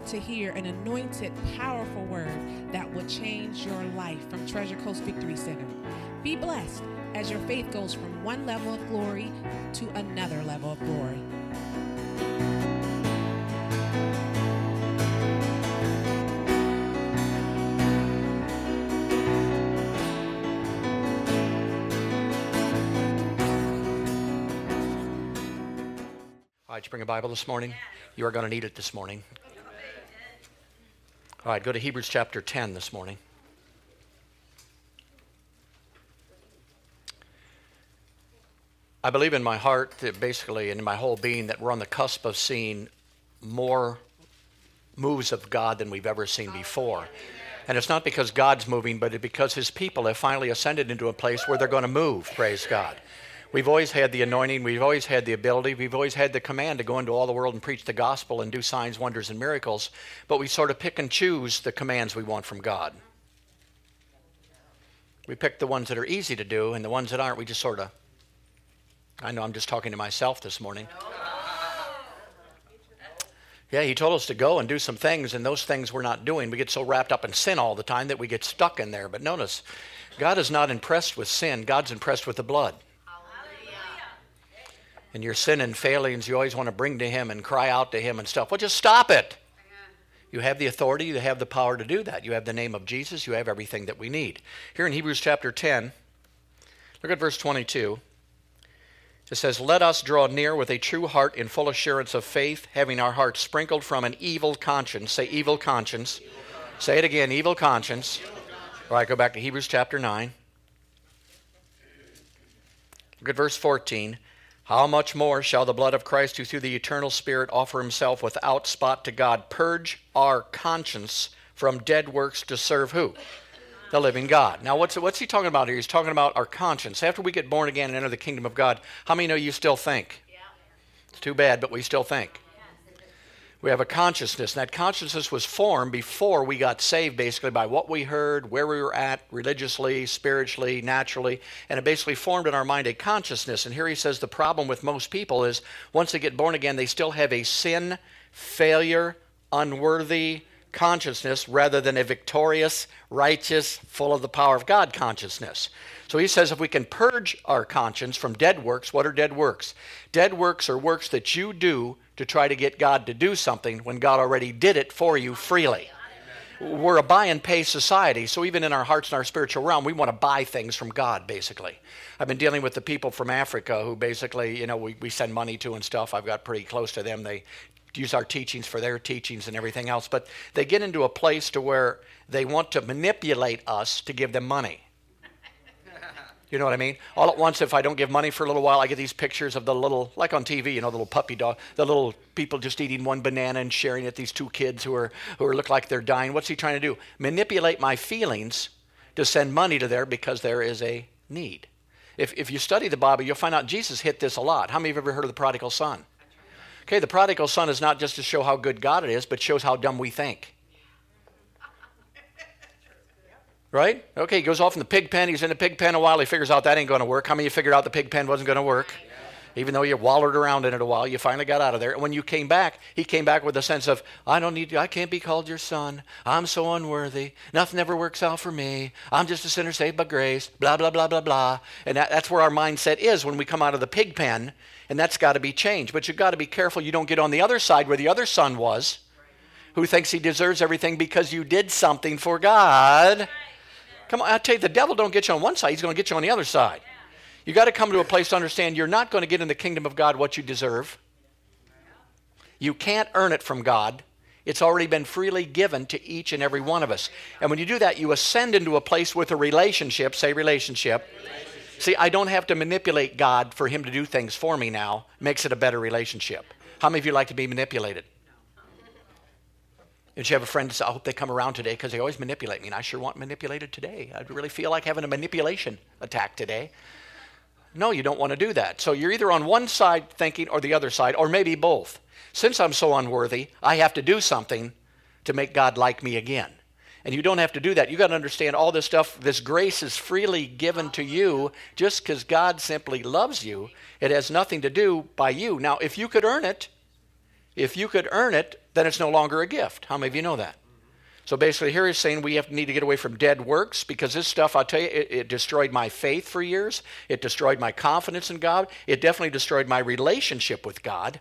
about to hear an anointed, powerful word that will change your life from Treasure Coast Victory Center. Be blessed as your faith goes from one level of glory to another level of glory. All right, you bring a Bible this morning? You are going to need it this morning. All right, go to Hebrews chapter 10 this morning. I believe in my heart that basically, and in my whole being, that we're on the cusp of seeing more moves of God than we've ever seen before. And it's not because God's moving, but because His people have finally ascended into a place where they're going to move, praise God. We've always had the anointing, we've always had the ability, we've always had the command to go into all the world and preach the gospel and do signs, wonders, and miracles, but we sort of pick and choose the commands we want from God. We pick the ones that are easy to do, and the ones that aren't, we just sort of. I know I'm just talking to myself this morning. Yeah, he told us to go and do some things, and those things we're not doing. We get so wrapped up in sin all the time that we get stuck in there. But notice, God is not impressed with sin, God's impressed with the blood and your sin and failings you always want to bring to Him and cry out to Him and stuff. Well, just stop it. You have the authority, you have the power to do that. You have the name of Jesus, you have everything that we need. Here in Hebrews chapter 10, look at verse 22. It says, Let us draw near with a true heart in full assurance of faith, having our hearts sprinkled from an evil conscience. Say, evil conscience. Evil conscience. Say it again, evil conscience. evil conscience. All right, go back to Hebrews chapter 9. Look at verse 14. How much more shall the blood of Christ, who through the eternal Spirit offer himself without spot to God, purge our conscience from dead works to serve who? The living God. Now, what's, what's he talking about here? He's talking about our conscience. After we get born again and enter the kingdom of God, how many know you still think? Yeah. It's too bad, but we still think. We have a consciousness, and that consciousness was formed before we got saved, basically, by what we heard, where we were at religiously, spiritually, naturally, and it basically formed in our mind a consciousness. And here he says the problem with most people is once they get born again, they still have a sin, failure, unworthy consciousness rather than a victorious, righteous, full of the power of God consciousness. So he says if we can purge our conscience from dead works, what are dead works? Dead works are works that you do to try to get God to do something when God already did it for you freely. We're a buy and pay society, so even in our hearts and our spiritual realm, we want to buy things from God, basically. I've been dealing with the people from Africa who basically, you know, we, we send money to and stuff. I've got pretty close to them. They use our teachings for their teachings and everything else, but they get into a place to where they want to manipulate us to give them money. You know what I mean? All at once, if I don't give money for a little while, I get these pictures of the little, like on TV, you know, the little puppy dog, the little people just eating one banana and sharing it. These two kids who are who are, look like they're dying. What's he trying to do? Manipulate my feelings to send money to there because there is a need. If if you study the Bible, you'll find out Jesus hit this a lot. How many of you have ever heard of the prodigal son? Okay, the prodigal son is not just to show how good God it is, but shows how dumb we think. Right? Okay, he goes off in the pig pen. He's in the pig pen a while. He figures out that ain't going to work. How many of you figured out the pig pen wasn't going to work? Even though you wallered around in it a while, you finally got out of there. And when you came back, he came back with a sense of, I don't need you. I can't be called your son. I'm so unworthy. Nothing ever works out for me. I'm just a sinner saved by grace. Blah, blah, blah, blah, blah. And that, that's where our mindset is when we come out of the pig pen. And that's got to be changed. But you've got to be careful you don't get on the other side where the other son was, who thinks he deserves everything because you did something for God. Come on, I tell you, the devil don't get you on one side, he's going to get you on the other side. You got to come to a place to understand you're not going to get in the kingdom of God what you deserve. You can't earn it from God. It's already been freely given to each and every one of us. And when you do that, you ascend into a place with a relationship. Say relationship. relationship. See, I don't have to manipulate God for Him to do things for me now. Makes it a better relationship. How many of you like to be manipulated? You have a friend I hope they come around today because they always manipulate me, and I sure want manipulated today. I'd really feel like having a manipulation attack today. No, you don't want to do that. So you're either on one side thinking or the other side, or maybe both. Since I'm so unworthy, I have to do something to make God like me again. And you don't have to do that. You got to understand all this stuff. This grace is freely given to you just because God simply loves you. It has nothing to do by you. Now, if you could earn it, if you could earn it, then it's no longer a gift. How many of you know that? So basically, here he's saying we have, need to get away from dead works because this stuff, I'll tell you, it, it, destroyed my faith for years. It destroyed my confidence in God. It definitely destroyed my relationship with God.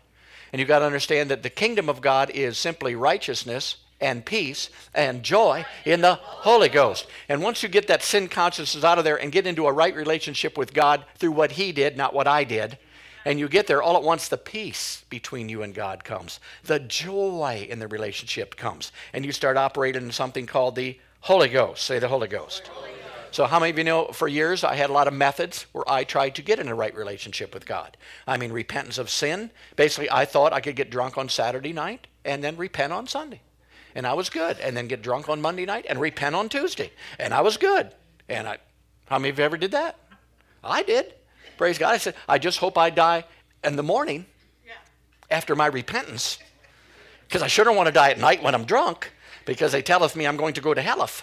And you've got to understand that the kingdom of God is simply righteousness and peace and joy in the Holy Ghost. And once you get that sin consciousness out of there and get into a right relationship with God through what He did, not what I did, and you get there all at once, the peace between you and God comes. The joy in the relationship comes. And you start operating in something called the Holy Ghost. Say the Holy Ghost. Holy Ghost. So, how many of you know for years I had a lot of methods where I tried to get in a right relationship with God? I mean, repentance of sin. Basically, I thought I could get drunk on Saturday night and then repent on Sunday and I was good. And then get drunk on Monday night and repent on Tuesday, and I was good. And I, how many of you ever did that? I did. Praise God. I said, I just hope I die in the morning after my repentance, because I don't want to die at night when I'm drunk, because they telleth me I'm going to go to helleth.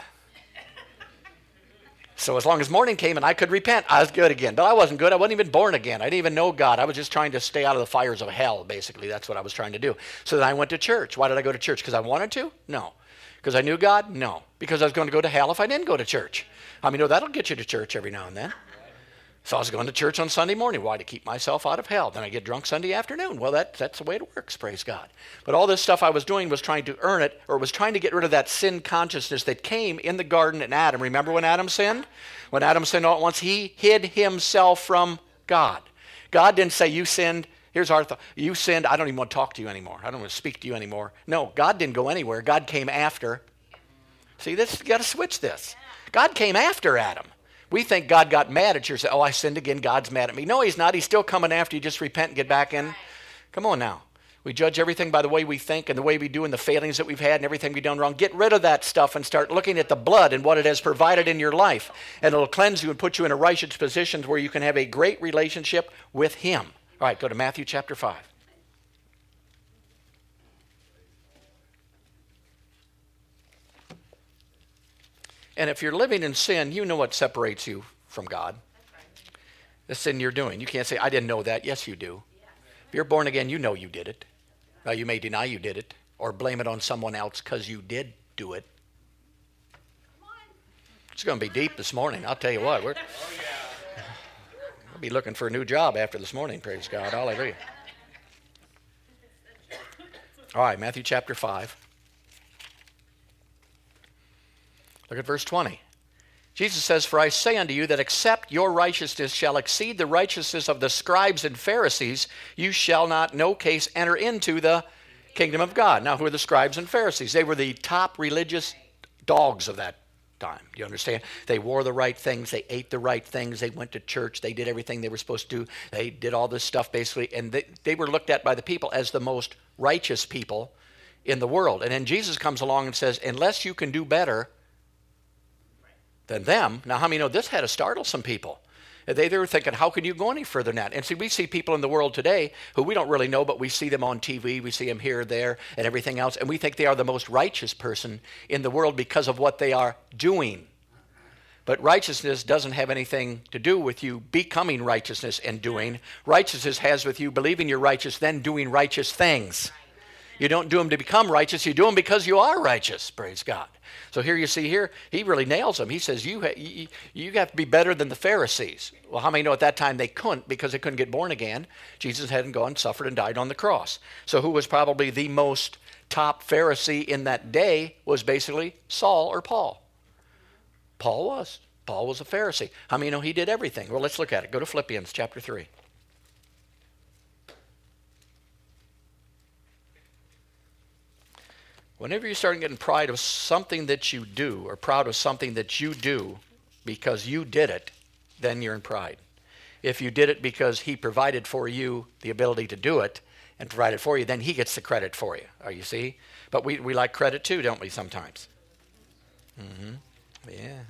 So as long as morning came and I could repent, I was good again. But I wasn't good. I wasn't even born again. I didn't even know God. I was just trying to stay out of the fires of hell, basically. That's what I was trying to do. So then I went to church. Why did I go to church? Because I wanted to? No. Because I knew God? No. Because I was going to go to hell if I didn't go to church. I mean, no, that'll get you to church every now and then. So I was going to church on Sunday morning. Why? To keep myself out of hell. Then I get drunk Sunday afternoon. Well, that, that's the way it works, praise God. But all this stuff I was doing was trying to earn it, or was trying to get rid of that sin consciousness that came in the garden in Adam. Remember when Adam sinned? When Adam sinned all at once, he hid himself from God. God didn't say, You sinned. Here's our thought. You sinned. I don't even want to talk to you anymore. I don't want to speak to you anymore. No, God didn't go anywhere. God came after. See, this you got to switch this. God came after Adam. We think God got mad at you. Say, oh, I sinned again. God's mad at me. No, He's not. He's still coming after you. Just repent and get back in. Come on now. We judge everything by the way we think and the way we do and the failings that we've had and everything we've done wrong. Get rid of that stuff and start looking at the blood and what it has provided in your life. And it'll cleanse you and put you in a righteous position where you can have a great relationship with Him. All right, go to Matthew chapter 5. And if you're living in sin, you know what separates you from God. The sin you're doing. You can't say, I didn't know that. Yes, you do. If you're born again, you know you did it. Now, you may deny you did it or blame it on someone else because you did do it. It's going to be deep this morning. I'll tell you what. We're, we'll be looking for a new job after this morning. Praise God. Hallelujah. All right, Matthew chapter 5. Look at verse 20. Jesus says, For I say unto you that except your righteousness shall exceed the righteousness of the scribes and Pharisees, you shall not, no case, enter into the kingdom of God. Now, who are the scribes and Pharisees? They were the top religious dogs of that time. Do you understand? They wore the right things, they ate the right things, they went to church, they did everything they were supposed to do, they did all this stuff basically, and they, they were looked at by the people as the most righteous people in the world. And then Jesus comes along and says, Unless you can do better, than them. Now, how many know this had to startle some people? They, they were thinking, how can you go any further than that? And see, we see people in the world today who we don't really know, but we see them on TV, we see them here, there, and everything else, and we think they are the most righteous person in the world because of what they are doing. But righteousness doesn't have anything to do with you becoming righteousness and doing. Righteousness has with you believing you're righteous, then doing righteous things. You don't do them to become righteous, you do them because you are righteous, praise God. So here you see here, he really nails them. He says, you, ha- you, you have to be better than the Pharisees. Well, how many know at that time they couldn't because they couldn't get born again? Jesus hadn't gone, suffered, and died on the cross. So who was probably the most top Pharisee in that day was basically Saul or Paul. Paul was. Paul was a Pharisee. How many know he did everything? Well, let's look at it. Go to Philippians chapter 3. Whenever you start getting pride of something that you do, or proud of something that you do because you did it, then you're in pride. If you did it because he provided for you the ability to do it and provided for you, then he gets the credit for you. Are you see? But we, we like credit too, don't we, sometimes? Mm-hmm. Yeah.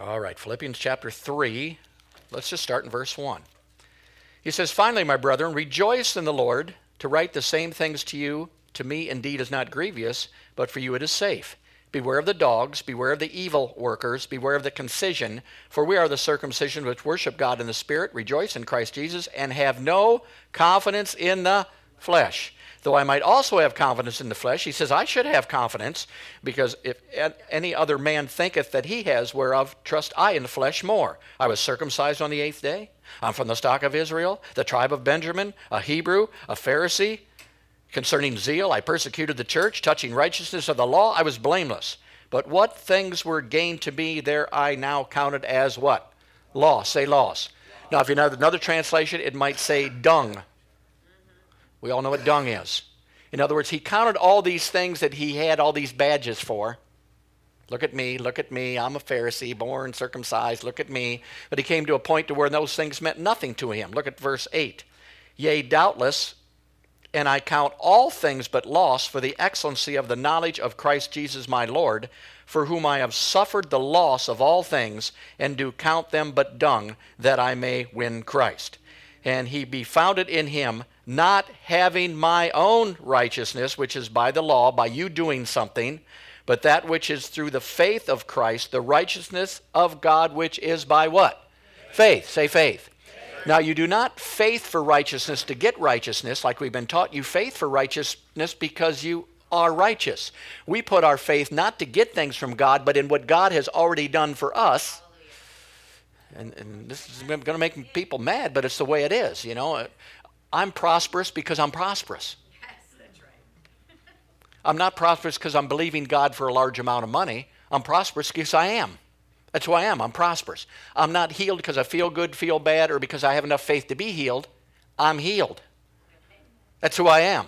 All right, Philippians chapter 3. Let's just start in verse 1. He says, Finally, my brethren, rejoice in the Lord. To write the same things to you, to me indeed is not grievous, but for you it is safe. Beware of the dogs, beware of the evil workers, beware of the concision, for we are the circumcision which worship God in the Spirit, rejoice in Christ Jesus, and have no confidence in the flesh. Though I might also have confidence in the flesh, he says, I should have confidence, because if any other man thinketh that he has, whereof trust I in the flesh more. I was circumcised on the eighth day. I'm from the stock of Israel, the tribe of Benjamin, a Hebrew, a Pharisee. Concerning zeal, I persecuted the church. Touching righteousness of the law, I was blameless. But what things were gained to me, there I now counted as what? Loss. Say loss. Now, if you know another translation, it might say dung. We all know what dung is. In other words, he counted all these things that he had all these badges for. Look at me, look at me. I'm a Pharisee, born circumcised. Look at me. But he came to a point to where those things meant nothing to him. Look at verse 8. Yea, doubtless, and I count all things but loss for the excellency of the knowledge of Christ Jesus my Lord, for whom I have suffered the loss of all things, and do count them but dung, that I may win Christ. And he be founded in him, not having my own righteousness, which is by the law, by you doing something, but that which is through the faith of Christ, the righteousness of God, which is by what? Faith. Say faith. Now, you do not faith for righteousness to get righteousness, like we've been taught. You faith for righteousness because you are righteous. We put our faith not to get things from God, but in what God has already done for us. And, and this is going to make people mad, but it's the way it is. You know, I'm prosperous because I'm prosperous. Yes, that's right. I'm not prosperous because I'm believing God for a large amount of money. I'm prosperous because I am. That's who I am. I'm prosperous. I'm not healed because I feel good, feel bad, or because I have enough faith to be healed. I'm healed. That's who I am.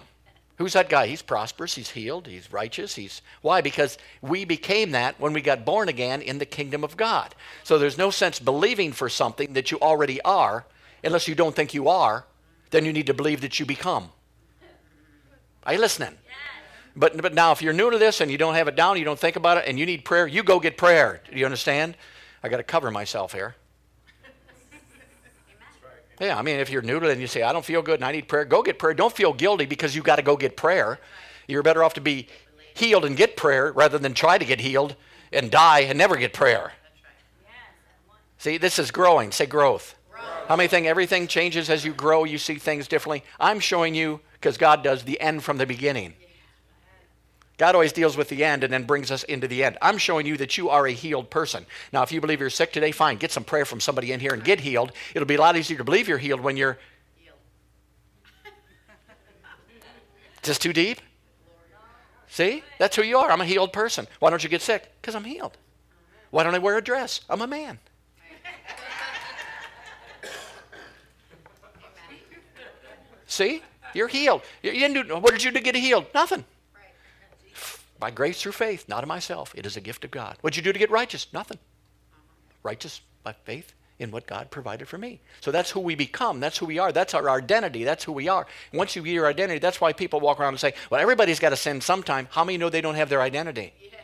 Who's that guy? He's prosperous, he's healed, he's righteous, he's why? Because we became that when we got born again in the kingdom of God. So there's no sense believing for something that you already are unless you don't think you are, then you need to believe that you become. Are you listening? But, but now, if you're new to this and you don't have it down, you don't think about it, and you need prayer, you go get prayer. Do you understand? I got to cover myself here. Yeah, I mean, if you're new to it and you say, I don't feel good and I need prayer, go get prayer. Don't feel guilty because you got to go get prayer. You're better off to be healed and get prayer rather than try to get healed and die and never get prayer. See, this is growing. Say growth. How many think everything changes as you grow? You see things differently. I'm showing you, because God does, the end from the beginning. God always deals with the end and then brings us into the end. I'm showing you that you are a healed person. Now, if you believe you're sick today, fine. Get some prayer from somebody in here and get healed. It'll be a lot easier to believe you're healed when you're. Healed. Just too deep? See? That's who you are. I'm a healed person. Why don't you get sick? Because I'm healed. Why don't I wear a dress? I'm a man. See? You're healed. You didn't do, what did you do to get healed? Nothing. By grace through faith, not of myself. It is a gift of God. What'd you do to get righteous? Nothing. Righteous by faith in what God provided for me. So that's who we become. That's who we are. That's our identity. That's who we are. And once you get your identity, that's why people walk around and say, well, everybody's got to sin sometime. How many know they don't have their identity? Yeah.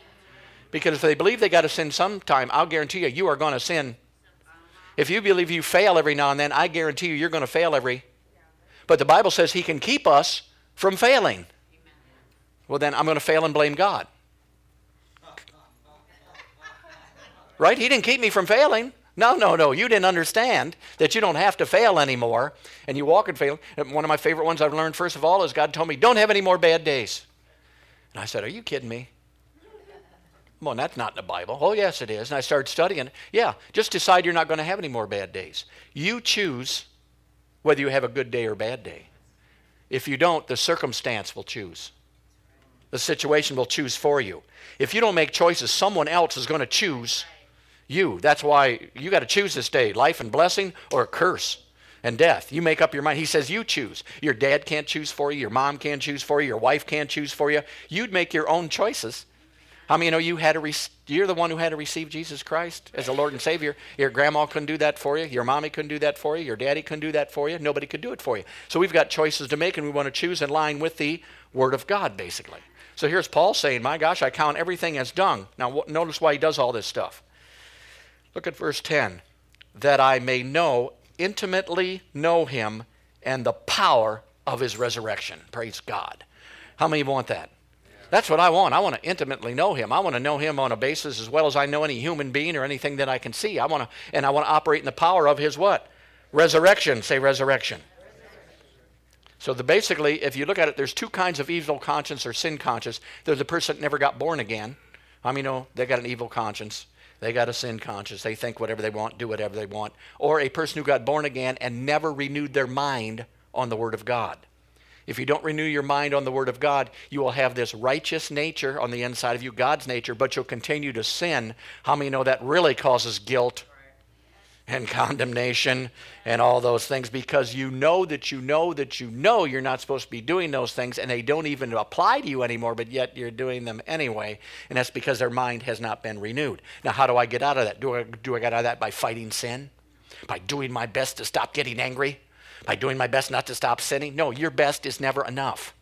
Because if they believe they got to sin sometime, I'll guarantee you, you are going to sin. If you believe you fail every now and then, I guarantee you, you're going to fail every. But the Bible says He can keep us from failing well, then I'm going to fail and blame God. Right? He didn't keep me from failing. No, no, no. You didn't understand that you don't have to fail anymore and you walk and fail. One of my favorite ones I've learned, first of all, is God told me, don't have any more bad days. And I said, Are you kidding me? Well, that's not in the Bible. Oh, yes, it is. And I started studying. Yeah, just decide you're not going to have any more bad days. You choose whether you have a good day or bad day. If you don't, the circumstance will choose. The situation will choose for you. If you don't make choices, someone else is going to choose you. That's why you got to choose this day life and blessing or curse and death. You make up your mind. He says you choose. Your dad can't choose for you. Your mom can't choose for you. Your wife can't choose for you. You'd make your own choices. How many you know you had to re- you're the one who had to receive Jesus Christ as a Lord and Savior? Your grandma couldn't do that for you. Your mommy couldn't do that for you. Your daddy couldn't do that for you. Nobody could do it for you. So we've got choices to make, and we want to choose in line with the Word of God, basically. So here's Paul saying, My gosh, I count everything as dung. Now, notice why he does all this stuff. Look at verse 10 that I may know, intimately know him, and the power of his resurrection. Praise God. How many want that? That's what I want. I want to intimately know him. I want to know him on a basis as well as I know any human being or anything that I can see. I want to and I want to operate in the power of his what? Resurrection. Say resurrection. So the basically, if you look at it, there's two kinds of evil conscience or sin conscience. There's the person that never got born again. I mean, know they got an evil conscience. They got a sin conscience. They think whatever they want, do whatever they want. Or a person who got born again and never renewed their mind on the Word of God. If you don't renew your mind on the Word of God, you will have this righteous nature on the inside of you, God's nature, but you'll continue to sin. How many know that really causes guilt and condemnation and all those things because you know that you know that you know you're not supposed to be doing those things and they don't even apply to you anymore, but yet you're doing them anyway. And that's because their mind has not been renewed. Now, how do I get out of that? Do I, do I get out of that by fighting sin? By doing my best to stop getting angry? By doing my best not to stop sinning? No, your best is never enough.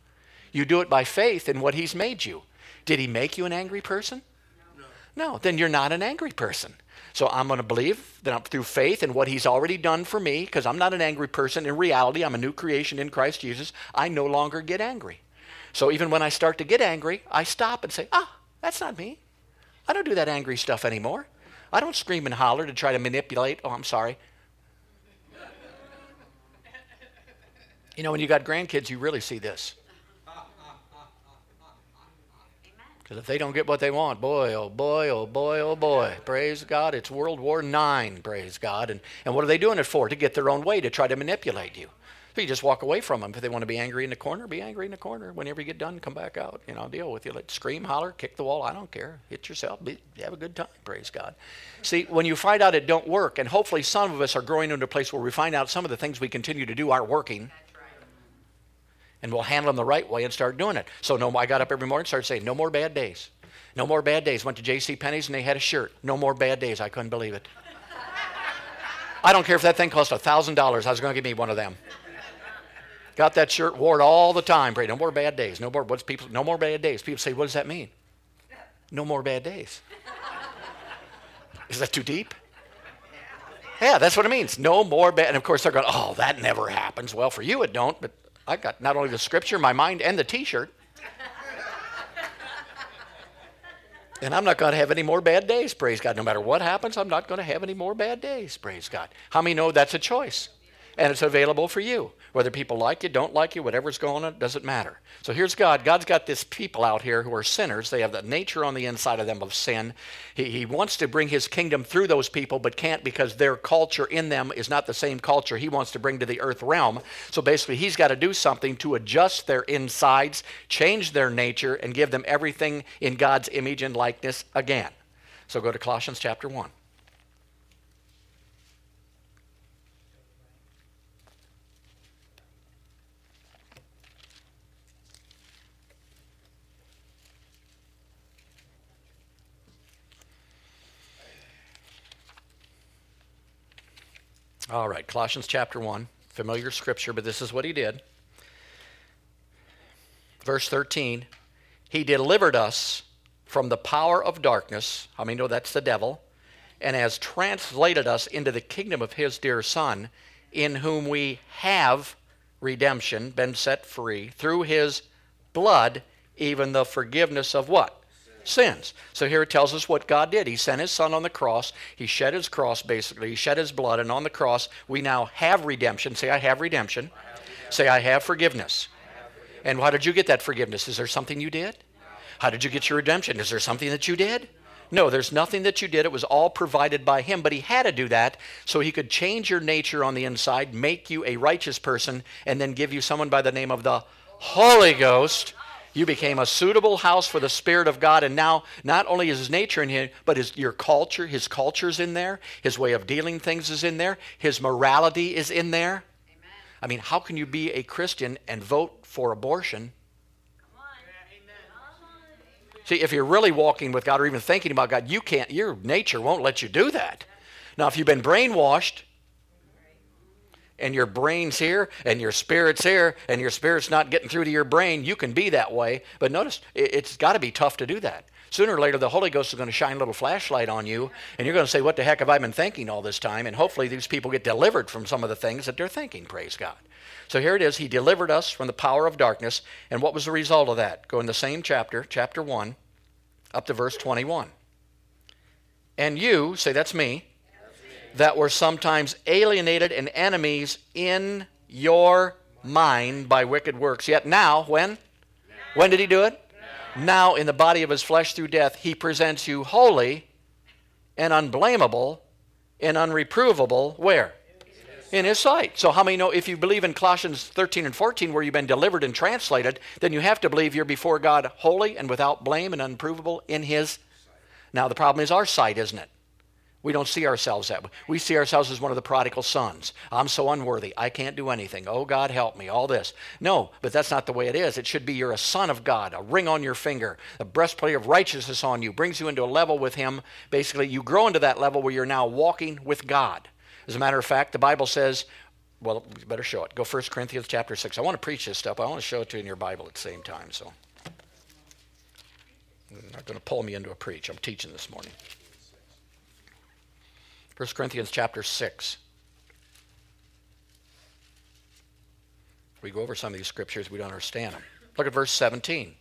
You do it by faith in what He's made you. Did He make you an angry person? No. No, then you're not an angry person. So I'm going to believe that I'm through faith in what He's already done for me, because I'm not an angry person. In reality, I'm a new creation in Christ Jesus. I no longer get angry. So even when I start to get angry, I stop and say, ah, that's not me. I don't do that angry stuff anymore. I don't scream and holler to try to manipulate. Oh, I'm sorry. You know, when you got grandkids, you really see this. Because if they don't get what they want, boy, oh boy, oh boy, oh boy, praise God, it's World War IX, praise God. And, and what are they doing it for? To get their own way, to try to manipulate you. So you just walk away from them. If they want to be angry in the corner, be angry in the corner. Whenever you get done, come back out. You know, I'll deal with you. Like scream, holler, kick the wall. I don't care. Hit yourself. Be, have a good time. Praise God. See, when you find out it don't work, and hopefully some of us are growing into a place where we find out some of the things we continue to do aren't working and we'll handle them the right way and start doing it. So no, I got up every morning and started saying, no more bad days. No more bad days. Went to J.C. Penney's and they had a shirt. No more bad days. I couldn't believe it. I don't care if that thing cost $1,000. I was going to give me one of them. Got that shirt, wore it all the time. Pray, no more bad days. No more, what's people, no more bad days. People say, what does that mean? No more bad days. Is that too deep? Yeah, that's what it means. No more bad. And of course, they're going, oh, that never happens. Well, for you, it don't. But I got not only the scripture, my mind, and the T-shirt. And I'm not going to have any more bad days, praise God. No matter what happens, I'm not going to have any more bad days, praise God. How many know that's a choice? And it's available for you. Whether people like you, don't like you, whatever's going on, doesn't matter. So here's God. God's got this people out here who are sinners. They have the nature on the inside of them of sin. He, he wants to bring his kingdom through those people, but can't because their culture in them is not the same culture he wants to bring to the earth realm. So basically, he's got to do something to adjust their insides, change their nature, and give them everything in God's image and likeness again. So go to Colossians chapter 1. All right, Colossians chapter 1, familiar scripture, but this is what he did. Verse 13 He delivered us from the power of darkness. How many know that's the devil? And has translated us into the kingdom of his dear Son, in whom we have redemption, been set free, through his blood, even the forgiveness of what? Sins. So here it tells us what God did. He sent his son on the cross. He shed his cross, basically. He shed his blood, and on the cross, we now have redemption. Say, I have redemption. I have redemption. Say, I have forgiveness. I have forgiveness. And how did you get that forgiveness? Is there something you did? How did you get your redemption? Is there something that you did? No, there's nothing that you did. It was all provided by Him. But He had to do that so He could change your nature on the inside, make you a righteous person, and then give you someone by the name of the Holy Ghost you became a suitable house for the Spirit of God, and now not only is His nature in here, but his, your culture, His culture's in there, His way of dealing things is in there, His morality is in there. Amen. I mean, how can you be a Christian and vote for abortion? See, if you're really walking with God or even thinking about God, you can't, your nature won't let you do that. Now, if you've been brainwashed, and your brain's here and your spirit's here and your spirit's not getting through to your brain, you can be that way. But notice, it's got to be tough to do that. Sooner or later, the Holy Ghost is going to shine a little flashlight on you, and you're going to say, What the heck have I been thinking all this time? And hopefully, these people get delivered from some of the things that they're thinking, praise God. So here it is. He delivered us from the power of darkness. And what was the result of that? Go in the same chapter, chapter 1, up to verse 21. And you, say that's me, that were sometimes alienated and enemies in your mind by wicked works. Yet now, when? When did he do it? Now, in the body of his flesh through death, he presents you holy and unblameable and unreprovable. Where? In his sight. So, how many know if you believe in Colossians 13 and 14, where you've been delivered and translated, then you have to believe you're before God holy and without blame and unprovable in his. Now, the problem is our sight, isn't it? We don't see ourselves that way. We see ourselves as one of the prodigal sons. I'm so unworthy. I can't do anything. Oh, God, help me. All this. No, but that's not the way it is. It should be you're a son of God, a ring on your finger, a breastplate of righteousness on you, brings you into a level with Him. Basically, you grow into that level where you're now walking with God. As a matter of fact, the Bible says, well, you better show it. Go 1 Corinthians chapter 6. I want to preach this stuff. I want to show it to you in your Bible at the same time. So, I'm not going to pull me into a preach. I'm teaching this morning. 1 Corinthians chapter 6. We go over some of these scriptures, we don't understand them. Look at verse 17.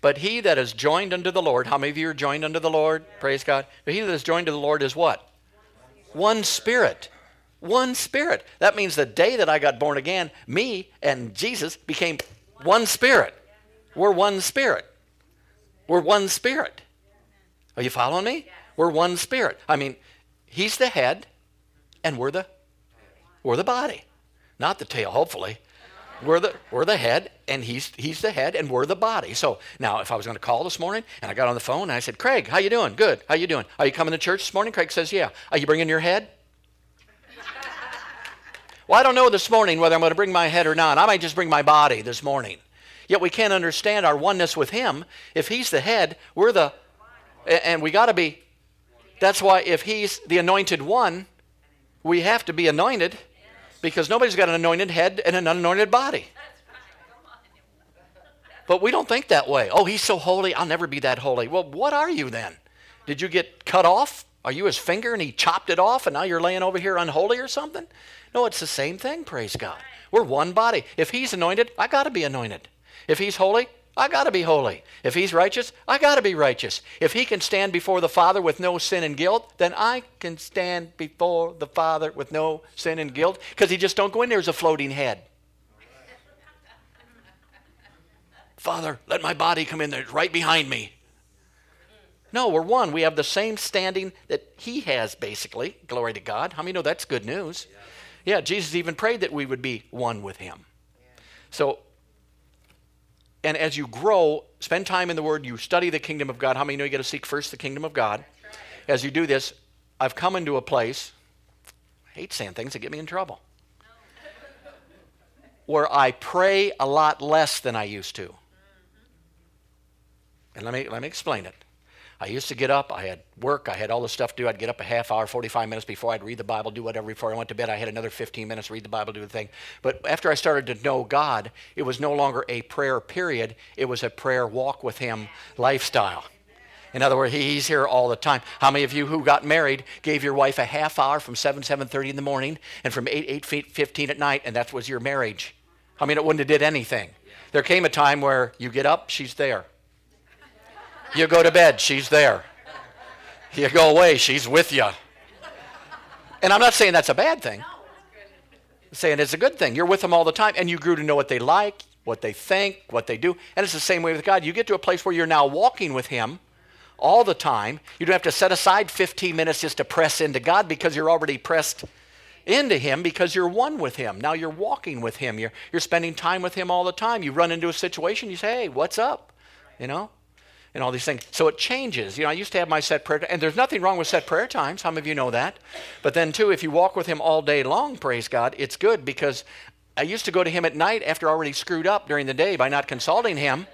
But he that is joined unto the Lord, how many of you are joined unto the Lord? Praise God. But he that is joined to the Lord is what? One spirit. One spirit. That means the day that I got born again, me and Jesus became one spirit. We're one spirit. We're one spirit. Are you following me? We're one spirit. I mean, He's the head, and we're the we're the body, not the tail. Hopefully, we're the we're the head, and he's he's the head, and we're the body. So now, if I was going to call this morning, and I got on the phone, and I said, "Craig, how you doing? Good. How you doing? Are you coming to church this morning?" Craig says, "Yeah." Are you bringing your head? well, I don't know this morning whether I'm going to bring my head or not. I might just bring my body this morning. Yet we can't understand our oneness with Him. If He's the head, we're the, and we got to be that's why if he's the anointed one, we have to be anointed because nobody's got an anointed head and an unanointed body. But we don't think that way. Oh, he's so holy, I'll never be that holy. Well, what are you then? Did you get cut off? Are you his finger and he chopped it off and now you're laying over here unholy or something? No, it's the same thing, praise God. We're one body. If he's anointed, I got to be anointed. If he's holy, I got to be holy. If he's righteous, I got to be righteous. If he can stand before the Father with no sin and guilt, then I can stand before the Father with no sin and guilt because he just don't go in there as a floating head. Father, let my body come in there right behind me. No, we're one. We have the same standing that he has, basically. Glory to God. How many know that's good news? Yeah, Jesus even prayed that we would be one with him. So and as you grow, spend time in the Word, you study the kingdom of God. How many know you got to seek first the kingdom of God? As you do this, I've come into a place, I hate saying things that get me in trouble, where I pray a lot less than I used to. And let me, let me explain it. I used to get up, I had work, I had all this stuff to do. I'd get up a half hour, 45 minutes before I'd read the Bible, do whatever before I went to bed. I had another 15 minutes, read the Bible, do the thing. But after I started to know God, it was no longer a prayer period, it was a prayer walk with Him lifestyle. In other words, he's here all the time. How many of you who got married gave your wife a half hour from 7, 7.30 in the morning and from 8, 8, 15 at night, and that was your marriage? I mean, it wouldn't have did anything. There came a time where you get up, she's there. You go to bed, she's there. You go away, she's with you. And I'm not saying that's a bad thing. I'm saying it's a good thing. You're with them all the time, and you grew to know what they like, what they think, what they do. And it's the same way with God. You get to a place where you're now walking with Him all the time. You don't have to set aside 15 minutes just to press into God because you're already pressed into Him because you're one with Him. Now you're walking with Him. You're, you're spending time with Him all the time. You run into a situation, you say, hey, what's up? You know? And all these things. So it changes. You know, I used to have my set prayer, and there's nothing wrong with set prayer times. Some of you know that. But then, too, if you walk with Him all day long, praise God, it's good because I used to go to Him at night after already screwed up during the day by not consulting Him,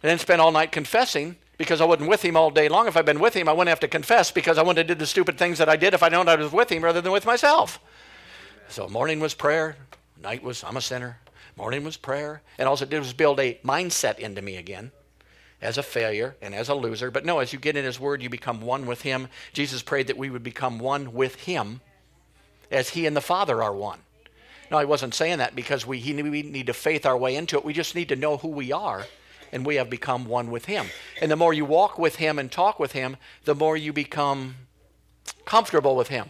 and then spend all night confessing because I wasn't with Him all day long. If I'd been with Him, I wouldn't have to confess because I wouldn't have did the stupid things that I did if I known I was with Him rather than with myself. So morning was prayer, night was I'm a sinner. Morning was prayer, and all it did was build a mindset into me again as a failure and as a loser. But no, as you get in His Word, you become one with Him. Jesus prayed that we would become one with Him as He and the Father are one. No, He wasn't saying that because we, he, we need to faith our way into it. We just need to know who we are, and we have become one with Him. And the more you walk with Him and talk with Him, the more you become comfortable with Him.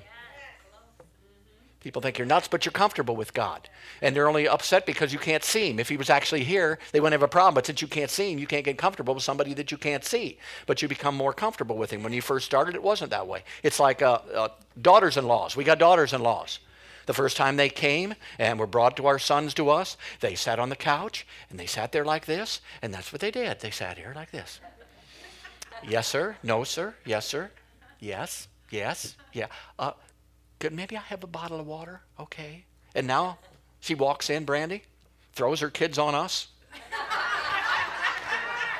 People think you're nuts, but you're comfortable with God. And they're only upset because you can't see Him. If He was actually here, they wouldn't have a problem. But since you can't see Him, you can't get comfortable with somebody that you can't see. But you become more comfortable with Him. When you first started, it wasn't that way. It's like uh, uh, daughters in laws. We got daughters in laws. The first time they came and were brought to our sons to us, they sat on the couch and they sat there like this, and that's what they did. They sat here like this. yes, sir. No, sir. Yes, sir. Yes. Yes. Yeah. Uh, could maybe I have a bottle of water? Okay. And now she walks in, Brandy, throws her kids on us,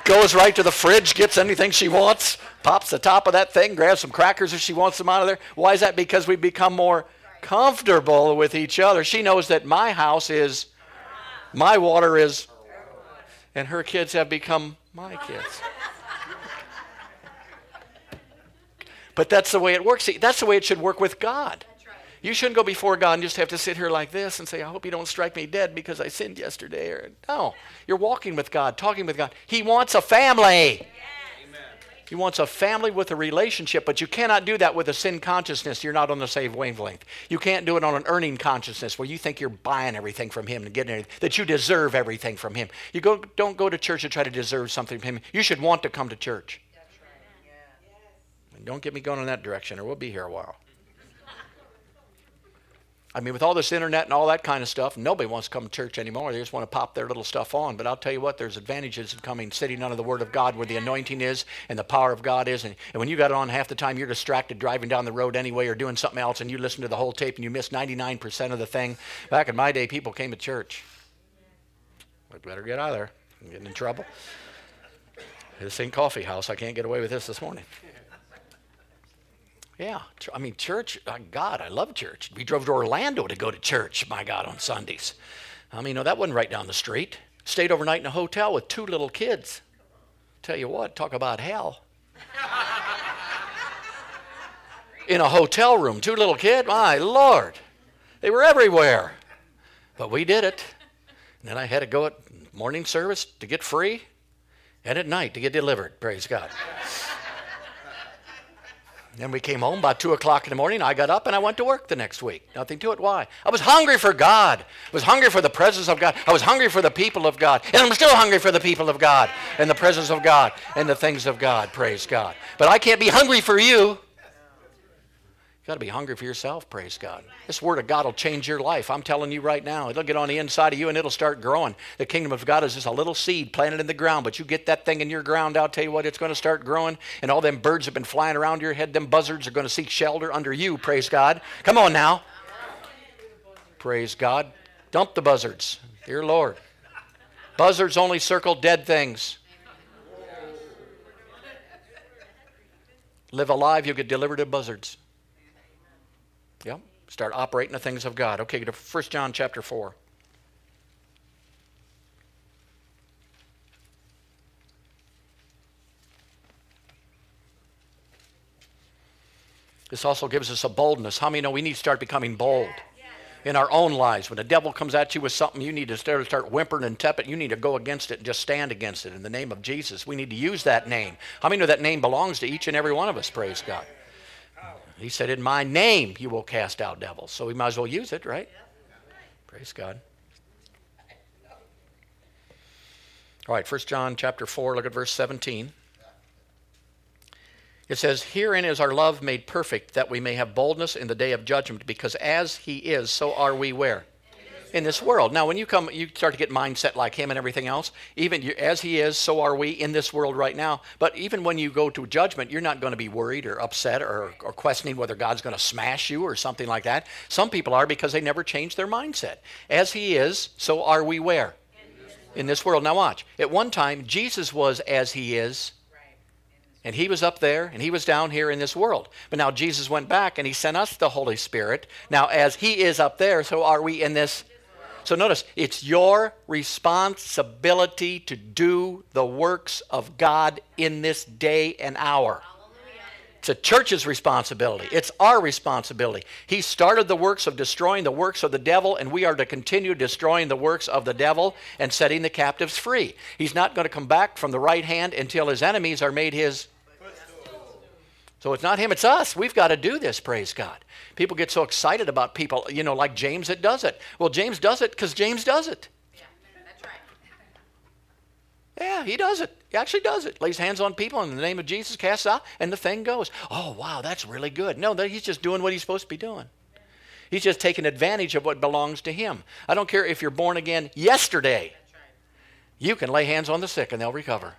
goes right to the fridge, gets anything she wants, pops the top of that thing, grabs some crackers if she wants them out of there. Why is that? Because we become more comfortable with each other. She knows that my house is, my water is, and her kids have become my kids. But that's the way it works. That's the way it should work with God. You shouldn't go before God and just have to sit here like this and say, I hope you don't strike me dead because I sinned yesterday. Or, no, you're walking with God, talking with God. He wants a family. He wants a family with a relationship, but you cannot do that with a sin consciousness. You're not on the same wavelength. You can't do it on an earning consciousness where you think you're buying everything from Him and getting everything, that you deserve everything from Him. You go, don't go to church to try to deserve something from Him. You should want to come to church. Don't get me going in that direction, or we'll be here a while. I mean, with all this internet and all that kind of stuff, nobody wants to come to church anymore. They just want to pop their little stuff on. But I'll tell you what, there's advantages in coming, sitting under the Word of God where the anointing is and the power of God is. And, and when you got it on half the time, you're distracted driving down the road anyway or doing something else, and you listen to the whole tape and you miss 99% of the thing. Back in my day, people came to church. We better get out of there. I'm getting in trouble. This ain't coffee house. I can't get away with this this morning. Yeah, I mean, church, uh, God, I love church. We drove to Orlando to go to church, my God, on Sundays. I mean, you know, that wasn't right down the street. Stayed overnight in a hotel with two little kids. Tell you what, talk about hell. in a hotel room, two little kids, my Lord. They were everywhere. But we did it. And then I had to go at morning service to get free and at night to get delivered. Praise God. Then we came home about 2 o'clock in the morning. I got up and I went to work the next week. Nothing to it. Why? I was hungry for God. I was hungry for the presence of God. I was hungry for the people of God. And I'm still hungry for the people of God and the presence of God and the things of God. Praise God. But I can't be hungry for you got to be hungry for yourself, praise God. This Word of God will change your life. I'm telling you right now. It'll get on the inside of you and it'll start growing. The kingdom of God is just a little seed planted in the ground, but you get that thing in your ground, I'll tell you what, it's going to start growing, and all them birds have been flying around your head, them buzzards are going to seek shelter under you, praise God. Come on now. Praise God. Dump the buzzards, dear Lord. Buzzards only circle dead things. Live alive, you'll get delivered to buzzards. Yep. Start operating the things of God. Okay, go to 1 John chapter 4. This also gives us a boldness. How many know we need to start becoming bold in our own lives? When the devil comes at you with something, you need to start, start whimpering and tepid. You need to go against it and just stand against it in the name of Jesus. We need to use that name. How many know that name belongs to each and every one of us? Praise God. He said, In my name you will cast out devils. So we might as well use it, right? Praise God. All right, 1 John chapter 4, look at verse 17. It says, Herein is our love made perfect, that we may have boldness in the day of judgment, because as he is, so are we where? In this world. Now, when you come, you start to get mindset like him and everything else. Even you, as he is, so are we in this world right now. But even when you go to judgment, you're not going to be worried or upset or, or questioning whether God's going to smash you or something like that. Some people are because they never change their mindset. As he is, so are we where? In this world. Now, watch. At one time, Jesus was as he is. And he was up there and he was down here in this world. But now Jesus went back and he sent us the Holy Spirit. Now, as he is up there, so are we in this So notice, it's your responsibility to do the works of God in this day and hour. It's a church's responsibility. It's our responsibility. He started the works of destroying the works of the devil, and we are to continue destroying the works of the devil and setting the captives free. He's not going to come back from the right hand until his enemies are made his. So it's not him, it's us. We've got to do this, praise God. People get so excited about people, you know, like James that does it. Well, James does it because James does it. Yeah, that's right. Yeah, he does it. He actually does it. Lays hands on people in the name of Jesus, casts out, and the thing goes. Oh, wow, that's really good. No, he's just doing what he's supposed to be doing. He's just taking advantage of what belongs to him. I don't care if you're born again yesterday. You can lay hands on the sick and they'll recover.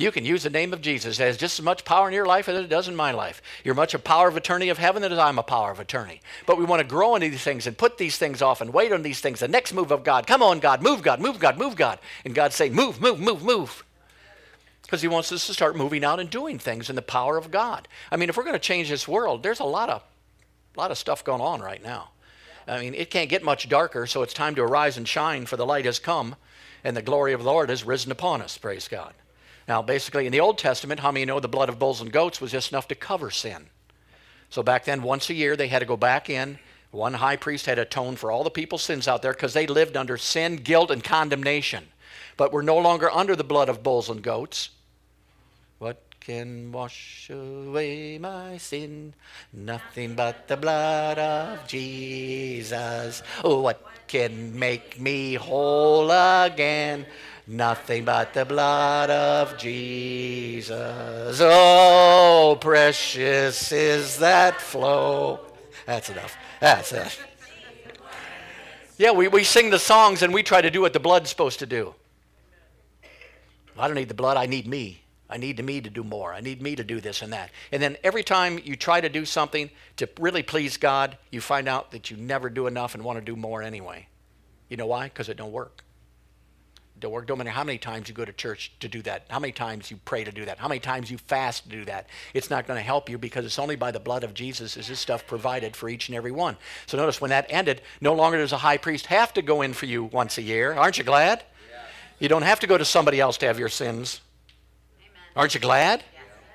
You can use the name of Jesus. It has just as much power in your life as it does in my life. You're much a power of attorney of heaven as I'm a power of attorney. But we want to grow into these things and put these things off and wait on these things. The next move of God. Come on, God. Move, God. Move, God. Move, God. And God say, move, move, move, move. Because he wants us to start moving out and doing things in the power of God. I mean, if we're going to change this world, there's a lot of, a lot of stuff going on right now. I mean, it can't get much darker, so it's time to arise and shine, for the light has come, and the glory of the Lord has risen upon us. Praise God. Now, basically, in the Old Testament, how many know the blood of bulls and goats was just enough to cover sin? So back then, once a year, they had to go back in. One high priest had atoned for all the people's sins out there because they lived under sin, guilt, and condemnation. But we're no longer under the blood of bulls and goats. What can wash away my sin? Nothing but the blood of Jesus. Oh, what can make me whole again? Nothing but the blood of Jesus. Oh, precious is that flow. That's enough. That's it. Yeah, we, we sing the songs and we try to do what the blood's supposed to do. I don't need the blood, I need me. I need me to do more. I need me to do this and that. And then every time you try to do something to really please God, you find out that you never do enough and want to do more anyway. You know why? Because it don't work don't work. Don't matter how many times you go to church to do that, how many times you pray to do that, how many times you fast to do that. It's not going to help you because it's only by the blood of Jesus is this stuff provided for each and every one. So notice when that ended, no longer does a high priest have to go in for you once a year. Aren't you glad? Yeah. You don't have to go to somebody else to have your sins. Amen. Aren't you glad?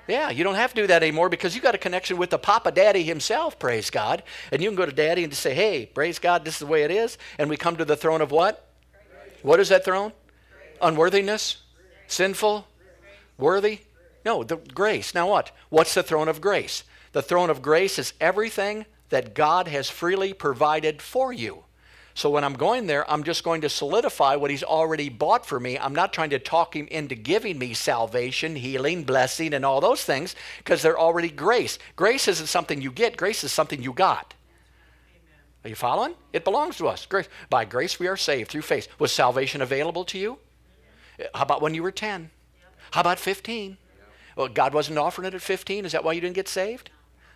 Yeah, you don't have to do that anymore because you got a connection with the Papa Daddy himself, praise God. And you can go to Daddy and just say, hey, praise God, this is the way it is. And we come to the throne of what? What is that throne? Unworthiness? Sinful? Worthy? No, the grace. Now what? What's the throne of grace? The throne of grace is everything that God has freely provided for you. So when I'm going there, I'm just going to solidify what He's already bought for me. I'm not trying to talk Him into giving me salvation, healing, blessing, and all those things because they're already grace. Grace isn't something you get, grace is something you got. Are you following? It belongs to us. Grace. By grace we are saved through faith. Was salvation available to you? How about when you were 10? How about 15? Well, God wasn't offering it at 15. Is that why you didn't get saved?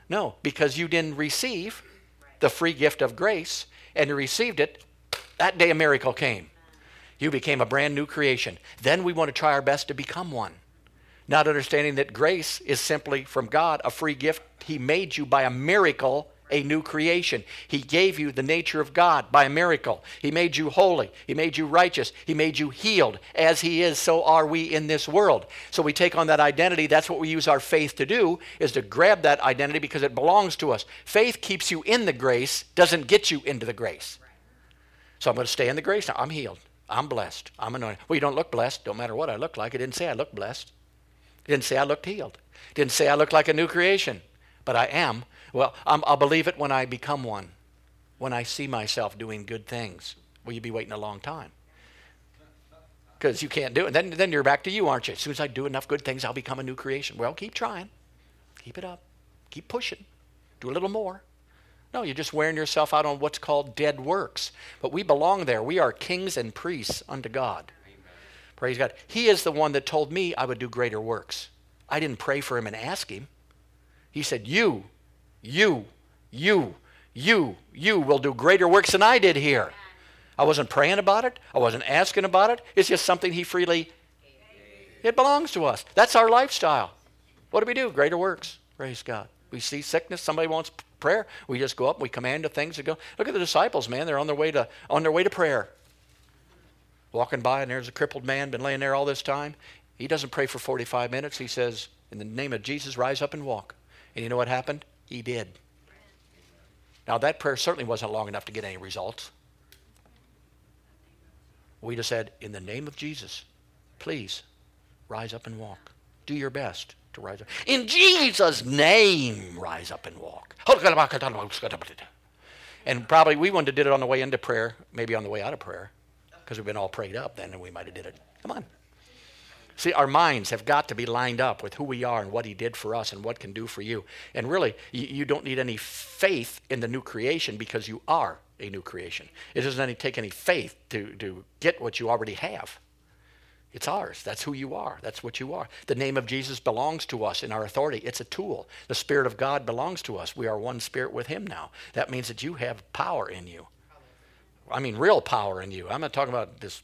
No, because you didn't receive the free gift of grace and you received it. That day a miracle came. You became a brand new creation. Then we want to try our best to become one. Not understanding that grace is simply from God, a free gift. He made you by a miracle a new creation. He gave you the nature of God by a miracle. He made you holy. He made you righteous. He made you healed. As He is, so are we in this world. So we take on that identity. That's what we use our faith to do, is to grab that identity because it belongs to us. Faith keeps you in the grace, doesn't get you into the grace. So I'm going to stay in the grace now. I'm healed. I'm blessed. I'm anointed. Well, you don't look blessed. Don't matter what I look like. It didn't say I looked blessed. It didn't say I looked healed. It didn't say I looked like a new creation. But I am well, um, i will believe it when I become one, when I see myself doing good things. Will you be waiting a long time? Because you can't do it. Then, then you're back to you, aren't you? As soon as I do enough good things, I'll become a new creation. Well, keep trying. Keep it up. Keep pushing. Do a little more. No, you're just wearing yourself out on what's called dead works. But we belong there. We are kings and priests unto God. Amen. Praise God. He is the one that told me I would do greater works. I didn't pray for him and ask him. He said, You you, you, you, you will do greater works than I did here. I wasn't praying about it. I wasn't asking about it. It's just something He freely. It belongs to us. That's our lifestyle. What do we do? Greater works. Praise God. We see sickness. Somebody wants prayer. We just go up. We command the things to go. Look at the disciples, man. They're on their way to on their way to prayer. walking by and there's a crippled man been laying there all this time. He doesn't pray for 45 minutes. He says, In the name of Jesus, rise up and walk. And you know what happened? He did. Now, that prayer certainly wasn't long enough to get any results. We just said, In the name of Jesus, please rise up and walk. Do your best to rise up. In Jesus' name, rise up and walk. And probably we wouldn't have did it on the way into prayer, maybe on the way out of prayer, because we've been all prayed up then, and we might have did it. Come on. See, our minds have got to be lined up with who we are and what He did for us and what can do for you. And really, you, don't need any faith in the new creation because you are a new creation. It doesn't any, take any faith to, to get what you already have. It's ours. That's who you are. That's what you are. The name of Jesus belongs to us in our authority. It's a tool. The Spirit of God belongs to us. We are one spirit with Him now. That means that you have power in you. I mean, real power in you. I'm not talking about this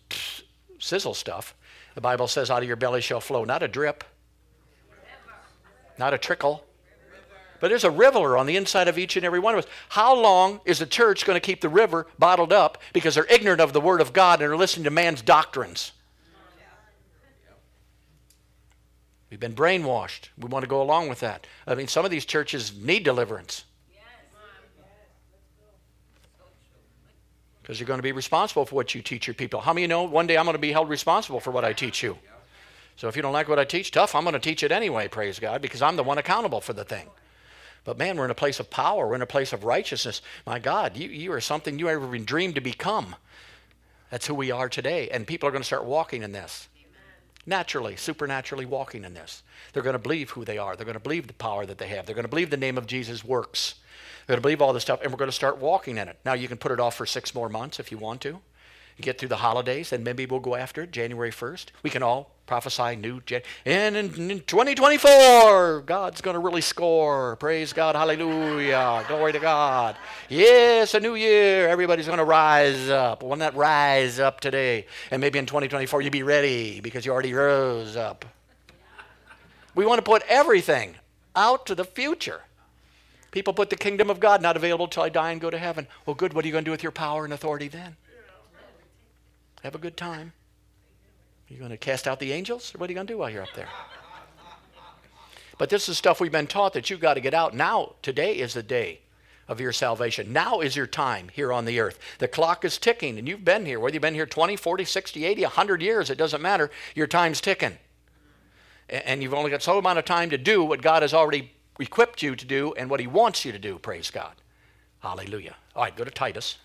sizzle stuff. The Bible says, out of your belly shall flow not a drip, not a trickle, but there's a river on the inside of each and every one of us. How long is the church going to keep the river bottled up because they're ignorant of the Word of God and are listening to man's doctrines? We've been brainwashed. We want to go along with that. I mean, some of these churches need deliverance. Because you're going to be responsible for what you teach your people. How many know one day I'm going to be held responsible for what I teach you? So if you don't like what I teach, tough, I'm going to teach it anyway, praise God, because I'm the one accountable for the thing. But man, we're in a place of power. We're in a place of righteousness. My God, you, you are something you ever dreamed to become. That's who we are today. And people are going to start walking in this naturally, supernaturally walking in this. They're going to believe who they are. They're going to believe the power that they have. They're going to believe the name of Jesus works. They're going to believe all this stuff, and we're going to start walking in it. Now, you can put it off for six more months if you want to. You get through the holidays, and maybe we'll go after it January 1st. We can all prophesy new. Jan- and in, in 2024, God's going to really score. Praise God. Hallelujah. Glory to God. Yes, a new year. Everybody's going to rise up. Why not rise up today? And maybe in 2024, you be ready because you already rose up. We want to put everything out to the future. People put the kingdom of God not available till I die and go to heaven. Well, good. What are you going to do with your power and authority then? Have a good time. Are you going to cast out the angels? Or what are you going to do while you're up there? But this is stuff we've been taught that you've got to get out. Now, today is the day of your salvation. Now is your time here on the earth. The clock is ticking, and you've been here. Whether you've been here 20, 40, 60, 80, 100 years, it doesn't matter. Your time's ticking. And you've only got so amount of time to do what God has already equipped you to do and what He wants you to do, praise God. Hallelujah. All right, go to Titus.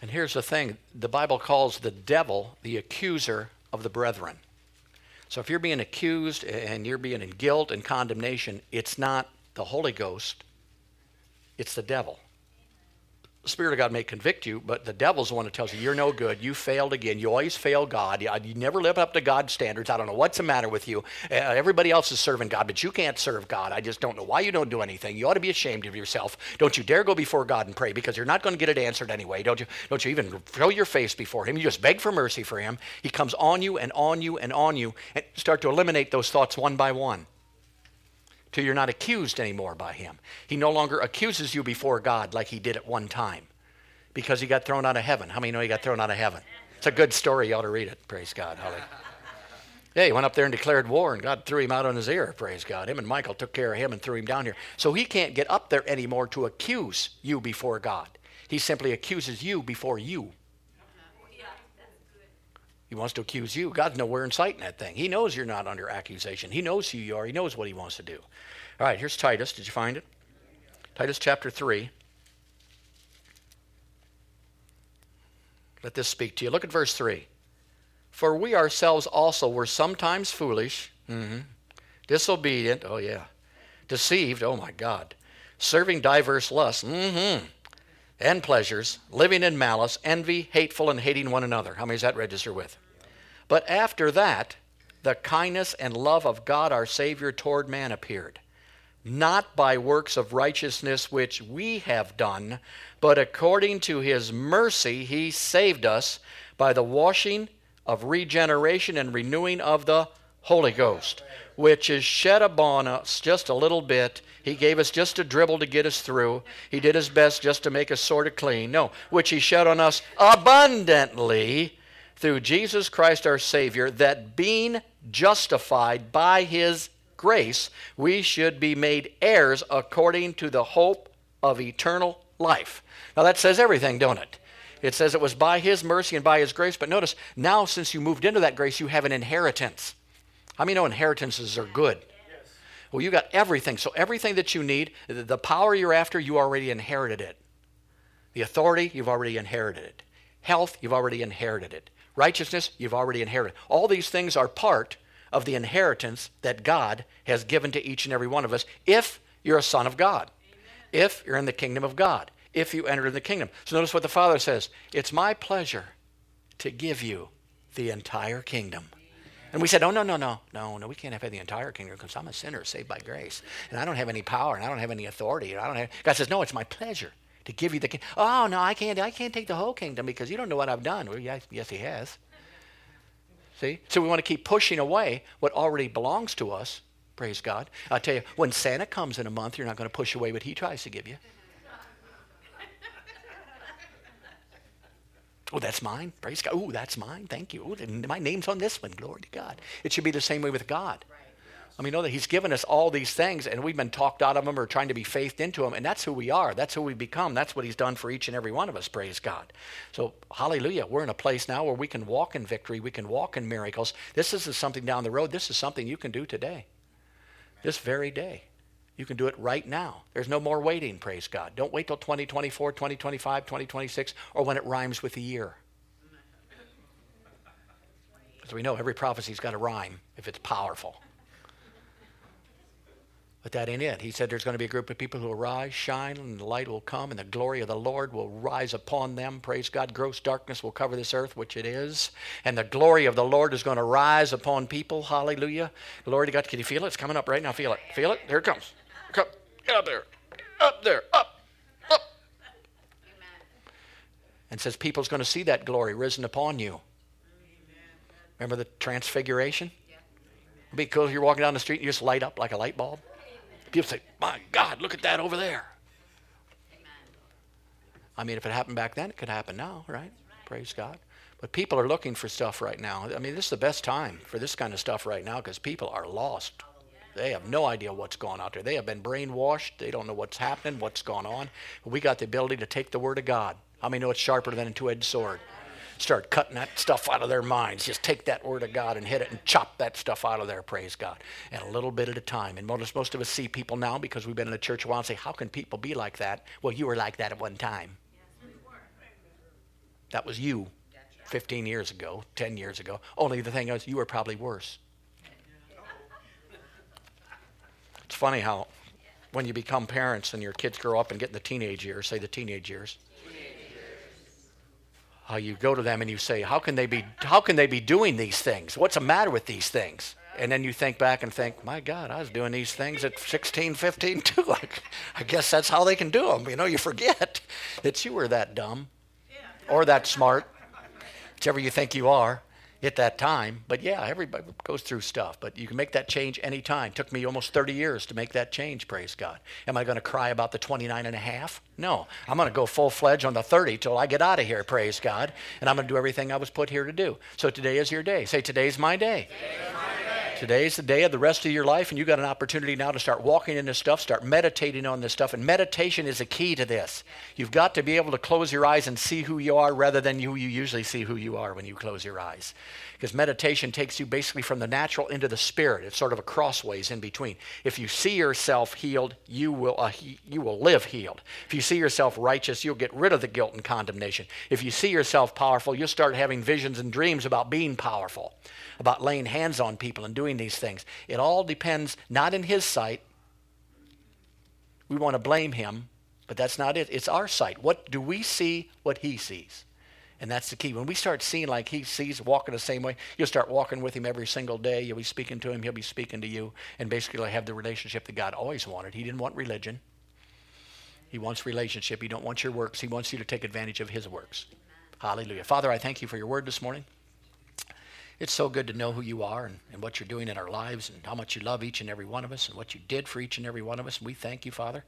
And here's the thing the Bible calls the devil the accuser of the brethren. So if you're being accused and you're being in guilt and condemnation, it's not the Holy Ghost, it's the devil Spirit of God may convict you, but the devil's the one that tells you you're no good. You failed again. You always fail God. You, never live up to God's standards. I don't know what's the matter with you. Uh, everybody else is serving God, but you can't serve God. I just don't know why you don't do anything. You ought to be ashamed of yourself. Don't you dare go before God and pray because you're not going to get it answered anyway. Don't you? Don't you even throw your face before Him. You just beg for mercy for Him. He comes on you and on you and on you and start to eliminate those thoughts one by one till you're not accused anymore by him. He no longer accuses you before God like he did at one time because he got thrown out of heaven. How many know he got thrown out of heaven? It's a good story. You ought to read it. Praise God. Hallelujah. Yeah, he went up there and declared war, and God threw him out on his ear. Praise God. Him and Michael took care of him and threw him down here. So he can't get up there anymore to accuse you before God. He simply accuses you before you. He wants to accuse you. God's nowhere in sight in that thing. He knows you're not under accusation. He knows who you are. He knows what he wants to do. All right, here's Titus. Did you find it? Titus chapter 3. Let this speak to you. Look at verse 3. For we ourselves also were sometimes foolish, mm-hmm, disobedient, oh yeah, deceived, oh my God, serving diverse lusts, mm-hmm, and pleasures, living in malice, envy, hateful, and hating one another. How many does that register with? But after that, the kindness and love of God our Savior toward man appeared, not by works of righteousness which we have done, but according to his mercy he saved us by the washing of regeneration and renewing of the Holy Ghost, which is shed upon us just a little bit. He gave us just a dribble to get us through. He did his best just to make us sort of clean. No, which he shed on us abundantly through Jesus Christ our Savior, that being justified by his grace, we should be made heirs according to the hope of eternal life. Now that says everything, don't it? It says it was by his mercy and by his grace, but notice now since you moved into that grace, you have an inheritance. How many know inheritances are good? Well, you got everything. So everything that you need, the power you're after, you already inherited it. The authority, you've already inherited it. Health, you've already inherited it. Righteousness, you've already inherited. All these things are part of the inheritance that God has given to each and every one of us if you're a son of God, Amen. if you're in the kingdom of God, if you enter in the kingdom. So notice what the Father says It's my pleasure to give you the entire kingdom. And we said, oh, no, no, no, no, no, we can't have the entire kingdom because I'm a sinner saved by grace. And I don't have any power and I don't have any authority. And I don't have, God says, no, it's my pleasure to give you the kingdom. Oh, no, I can't, I can't take the whole kingdom because you don't know what I've done. Well, yes, yes, he has. See? So we want to keep pushing away what already belongs to us. Praise God. i tell you, when Santa comes in a month, you're not going to push away what he tries to give you. Oh, that's mine. Praise God. Oh, that's mine. Thank you. Ooh, my name's on this one. Glory to God. It should be the same way with God. I mean, know that He's given us all these things, and we've been talked out of them or trying to be faithed into them, and that's who we are. That's who we become. That's what He's done for each and every one of us. Praise God. So, hallelujah. We're in a place now where we can walk in victory. We can walk in miracles. This isn't something down the road. This is something you can do today, this very day. You can do it right now. There's no more waiting, praise God. Don't wait till 2024, 2025, 2026, or when it rhymes with a year. Because we know every prophecy's got a rhyme if it's powerful. But that ain't it. He said there's going to be a group of people who will rise, shine, and the light will come, and the glory of the Lord will rise upon them. Praise God. Gross darkness will cover this earth, which it is. And the glory of the Lord is going to rise upon people. Hallelujah. Glory to God. Can you feel it? It's coming up right now. Feel it. Feel it? Here it comes. Come, get up there. Up there. Up. Up. And says people's going to see that glory risen upon you. Remember the transfiguration? Because you're walking down the street and you just light up like a light bulb. People say, My God, look at that over there. Amen. I mean, if it happened back then, it could happen now, right? Praise God. But people are looking for stuff right now. I mean, this is the best time for this kind of stuff right now because people are lost. They have no idea what's going on out there. They have been brainwashed. They don't know what's happening, what's going on. But we got the ability to take the Word of God. How many know it's sharper than a two edged sword? Start cutting that stuff out of their minds. Just take that Word of God and hit it and chop that stuff out of there, praise God. And a little bit at a time. And most, most of us see people now because we've been in the church a while and say, How can people be like that? Well, you were like that at one time. That was you 15 years ago, 10 years ago. Only the thing is, you were probably worse. It's funny how when you become parents and your kids grow up and get in the teenage years, say the teenage years, how you go to them and you say, how can they be, how can they be doing these things? What's the matter with these things? And then you think back and think, my God, I was doing these things at 16, 15 too. I guess that's how they can do them. You know, you forget that you were that dumb or that smart, whichever you think you are at that time. But yeah, everybody goes through stuff. But you can make that change anytime. It took me almost 30 years to make that change, praise God. Am I going to cry about the 29 and a half? No. I'm going to go full fledged on the 30 till I get out of here, praise God. And I'm going to do everything I was put here to do. So today is your day. Say, today's my day. Today's my day. Today's the day of the rest of your life, and you've got an opportunity now to start walking in this stuff, start meditating on this stuff. And meditation is a key to this. You've got to be able to close your eyes and see who you are rather than who you usually see who you are when you close your eyes. Because meditation takes you basically from the natural into the spirit. It's sort of a crossways in between. If you see yourself healed, you will, uh, he, you will live healed. If you see yourself righteous, you'll get rid of the guilt and condemnation. If you see yourself powerful, you'll start having visions and dreams about being powerful about laying hands on people and doing these things. It all depends not in his sight. We want to blame him, but that's not it. It's our sight. What do we see what he sees? And that's the key. When we start seeing like he sees walking the same way, you'll start walking with him every single day. You'll be speaking to him, he'll be speaking to you, and basically you'll have the relationship that God always wanted. He didn't want religion. He wants relationship. He don't want your works. He wants you to take advantage of his works. Hallelujah. Father, I thank you for your word this morning. It's so good to know who you are and, and what you're doing in our lives and how much you love each and every one of us and what you did for each and every one of us. And we thank you, Father.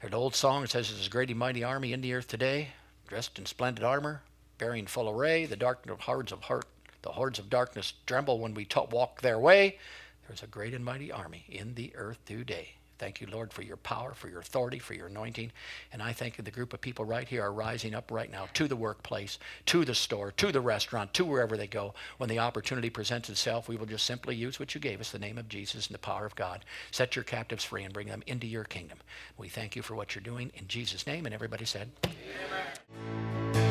There's an old song says, There's a great and mighty army in the earth today, dressed in splendid armor, bearing full array. The dark hordes of heart, the hordes of darkness tremble when we walk their way. There's a great and mighty army in the earth today. Thank you, Lord, for your power, for your authority, for your anointing. And I thank you the group of people right here are rising up right now to the workplace, to the store, to the restaurant, to wherever they go. When the opportunity presents itself, we will just simply use what you gave us, the name of Jesus and the power of God. Set your captives free and bring them into your kingdom. We thank you for what you're doing in Jesus' name. And everybody said, Amen.